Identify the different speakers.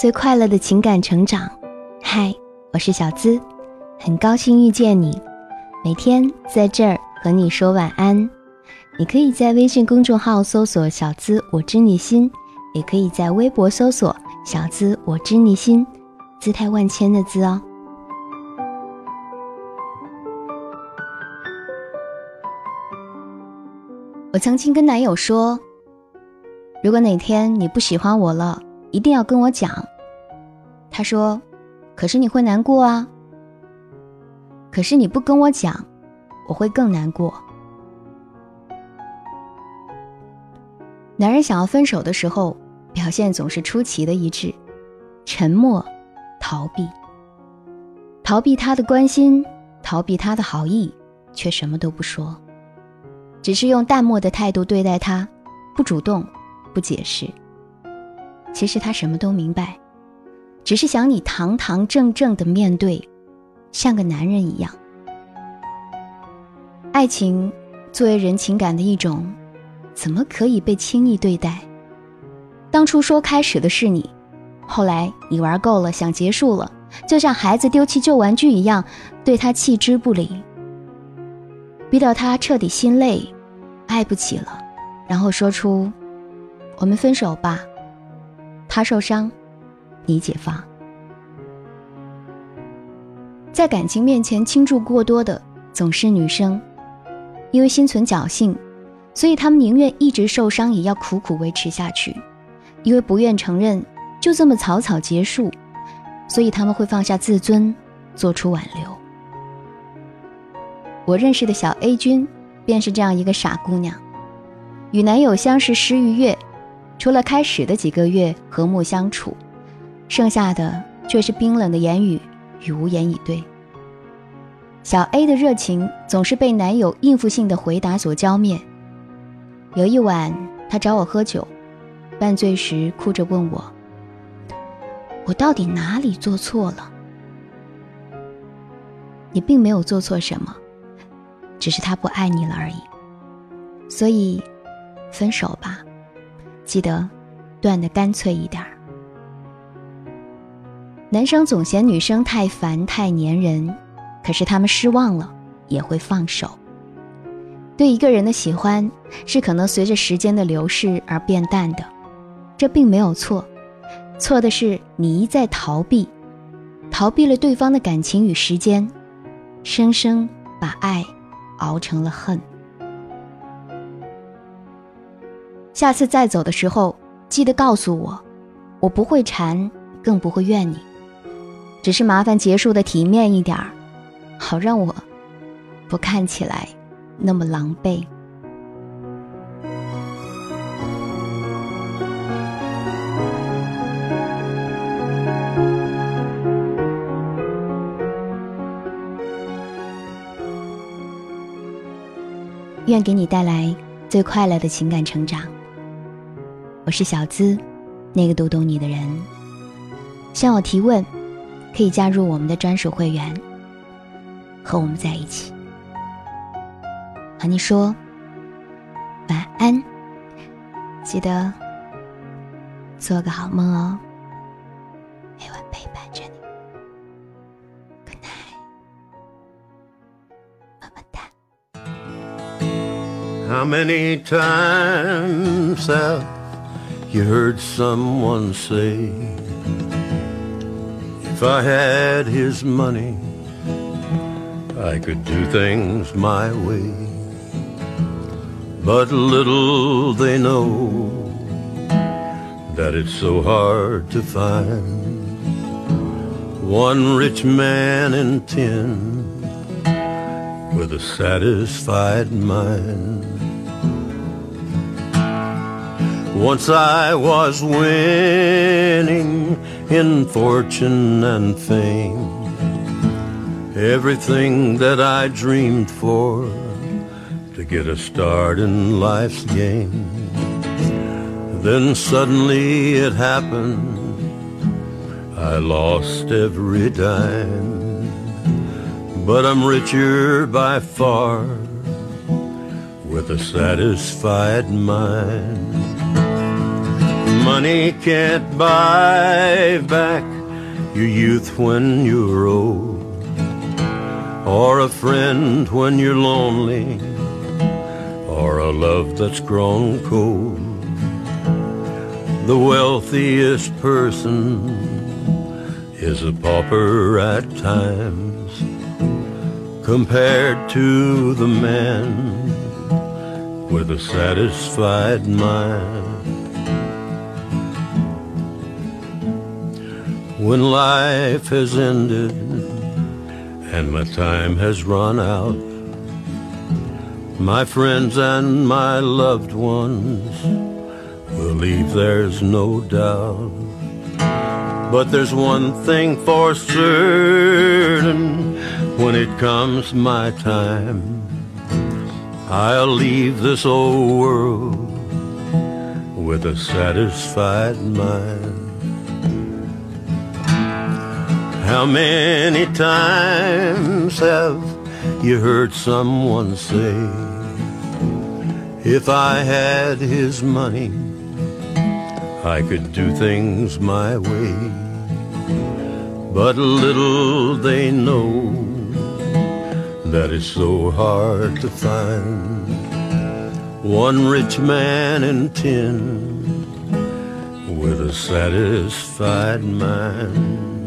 Speaker 1: 最快乐的情感成长。嗨，我是小资，很高兴遇见你。每天在这儿和你说晚安。你可以在微信公众号搜索“小资我知你心”，也可以在微博搜索“小资我知你心”，姿态万千的“资”哦。我曾经跟男友说，如果哪天你不喜欢我了，一定要跟我讲。他说：“可是你会难过啊。”可是你不跟我讲，我会更难过。男人想要分手的时候，表现总是出奇的一致：沉默、逃避，逃避他的关心，逃避他的好意，却什么都不说。只是用淡漠的态度对待他，不主动，不解释。其实他什么都明白，只是想你堂堂正正的面对，像个男人一样。爱情作为人情感的一种，怎么可以被轻易对待？当初说开始的是你，后来你玩够了，想结束了，就像孩子丢弃旧玩具一样，对他弃之不理。逼到他彻底心累，爱不起了，然后说出：“我们分手吧。”他受伤，你解放。在感情面前倾注过多的总是女生，因为心存侥幸，所以他们宁愿一直受伤，也要苦苦维持下去；因为不愿承认就这么草草结束，所以他们会放下自尊，做出挽留。我认识的小 A 君，便是这样一个傻姑娘，与男友相识十余月，除了开始的几个月和睦相处，剩下的却是冰冷的言语与无言以对。小 A 的热情总是被男友应付性的回答所浇灭。有一晚，她找我喝酒，半醉时哭着问我：“我到底哪里做错了？”你并没有做错什么。只是他不爱你了而已，所以分手吧，记得断的干脆一点儿。男生总嫌女生太烦太粘人，可是他们失望了也会放手。对一个人的喜欢是可能随着时间的流逝而变淡的，这并没有错，错的是你一再逃避，逃避了对方的感情与时间，生生把爱。熬成了恨。下次再走的时候，记得告诉我，我不会缠，更不会怨你，只是麻烦结束的体面一点儿，好让我不看起来那么狼狈。愿给你带来最快乐的情感成长。我是小资，那个读懂你的人。向我提问，可以加入我们的专属会员，和我们在一起。和你说晚安，记得做个好梦哦。每晚陪伴着你。How many times have you heard someone say, If I had his money, I could do things my way. But little they know that it's so hard to find one rich man in ten with a satisfied mind. Once I was winning in fortune and fame, everything that I dreamed for to get a start in life's game. Then suddenly it happened, I lost every dime, but I'm richer by far with a satisfied mind.
Speaker 2: Money can't buy back your youth when you're old, or a friend when you're lonely, or a love that's grown cold. The wealthiest person is a pauper at times compared to the man with a satisfied mind. When life has ended and my time has run out, my friends and my loved ones believe there's no doubt. But there's one thing for certain when it comes my time. I'll leave this old world with a satisfied mind. How many times have you heard someone say, If I had his money, I could do things my way? But little they know that it's so hard to find one rich man in ten with a satisfied mind.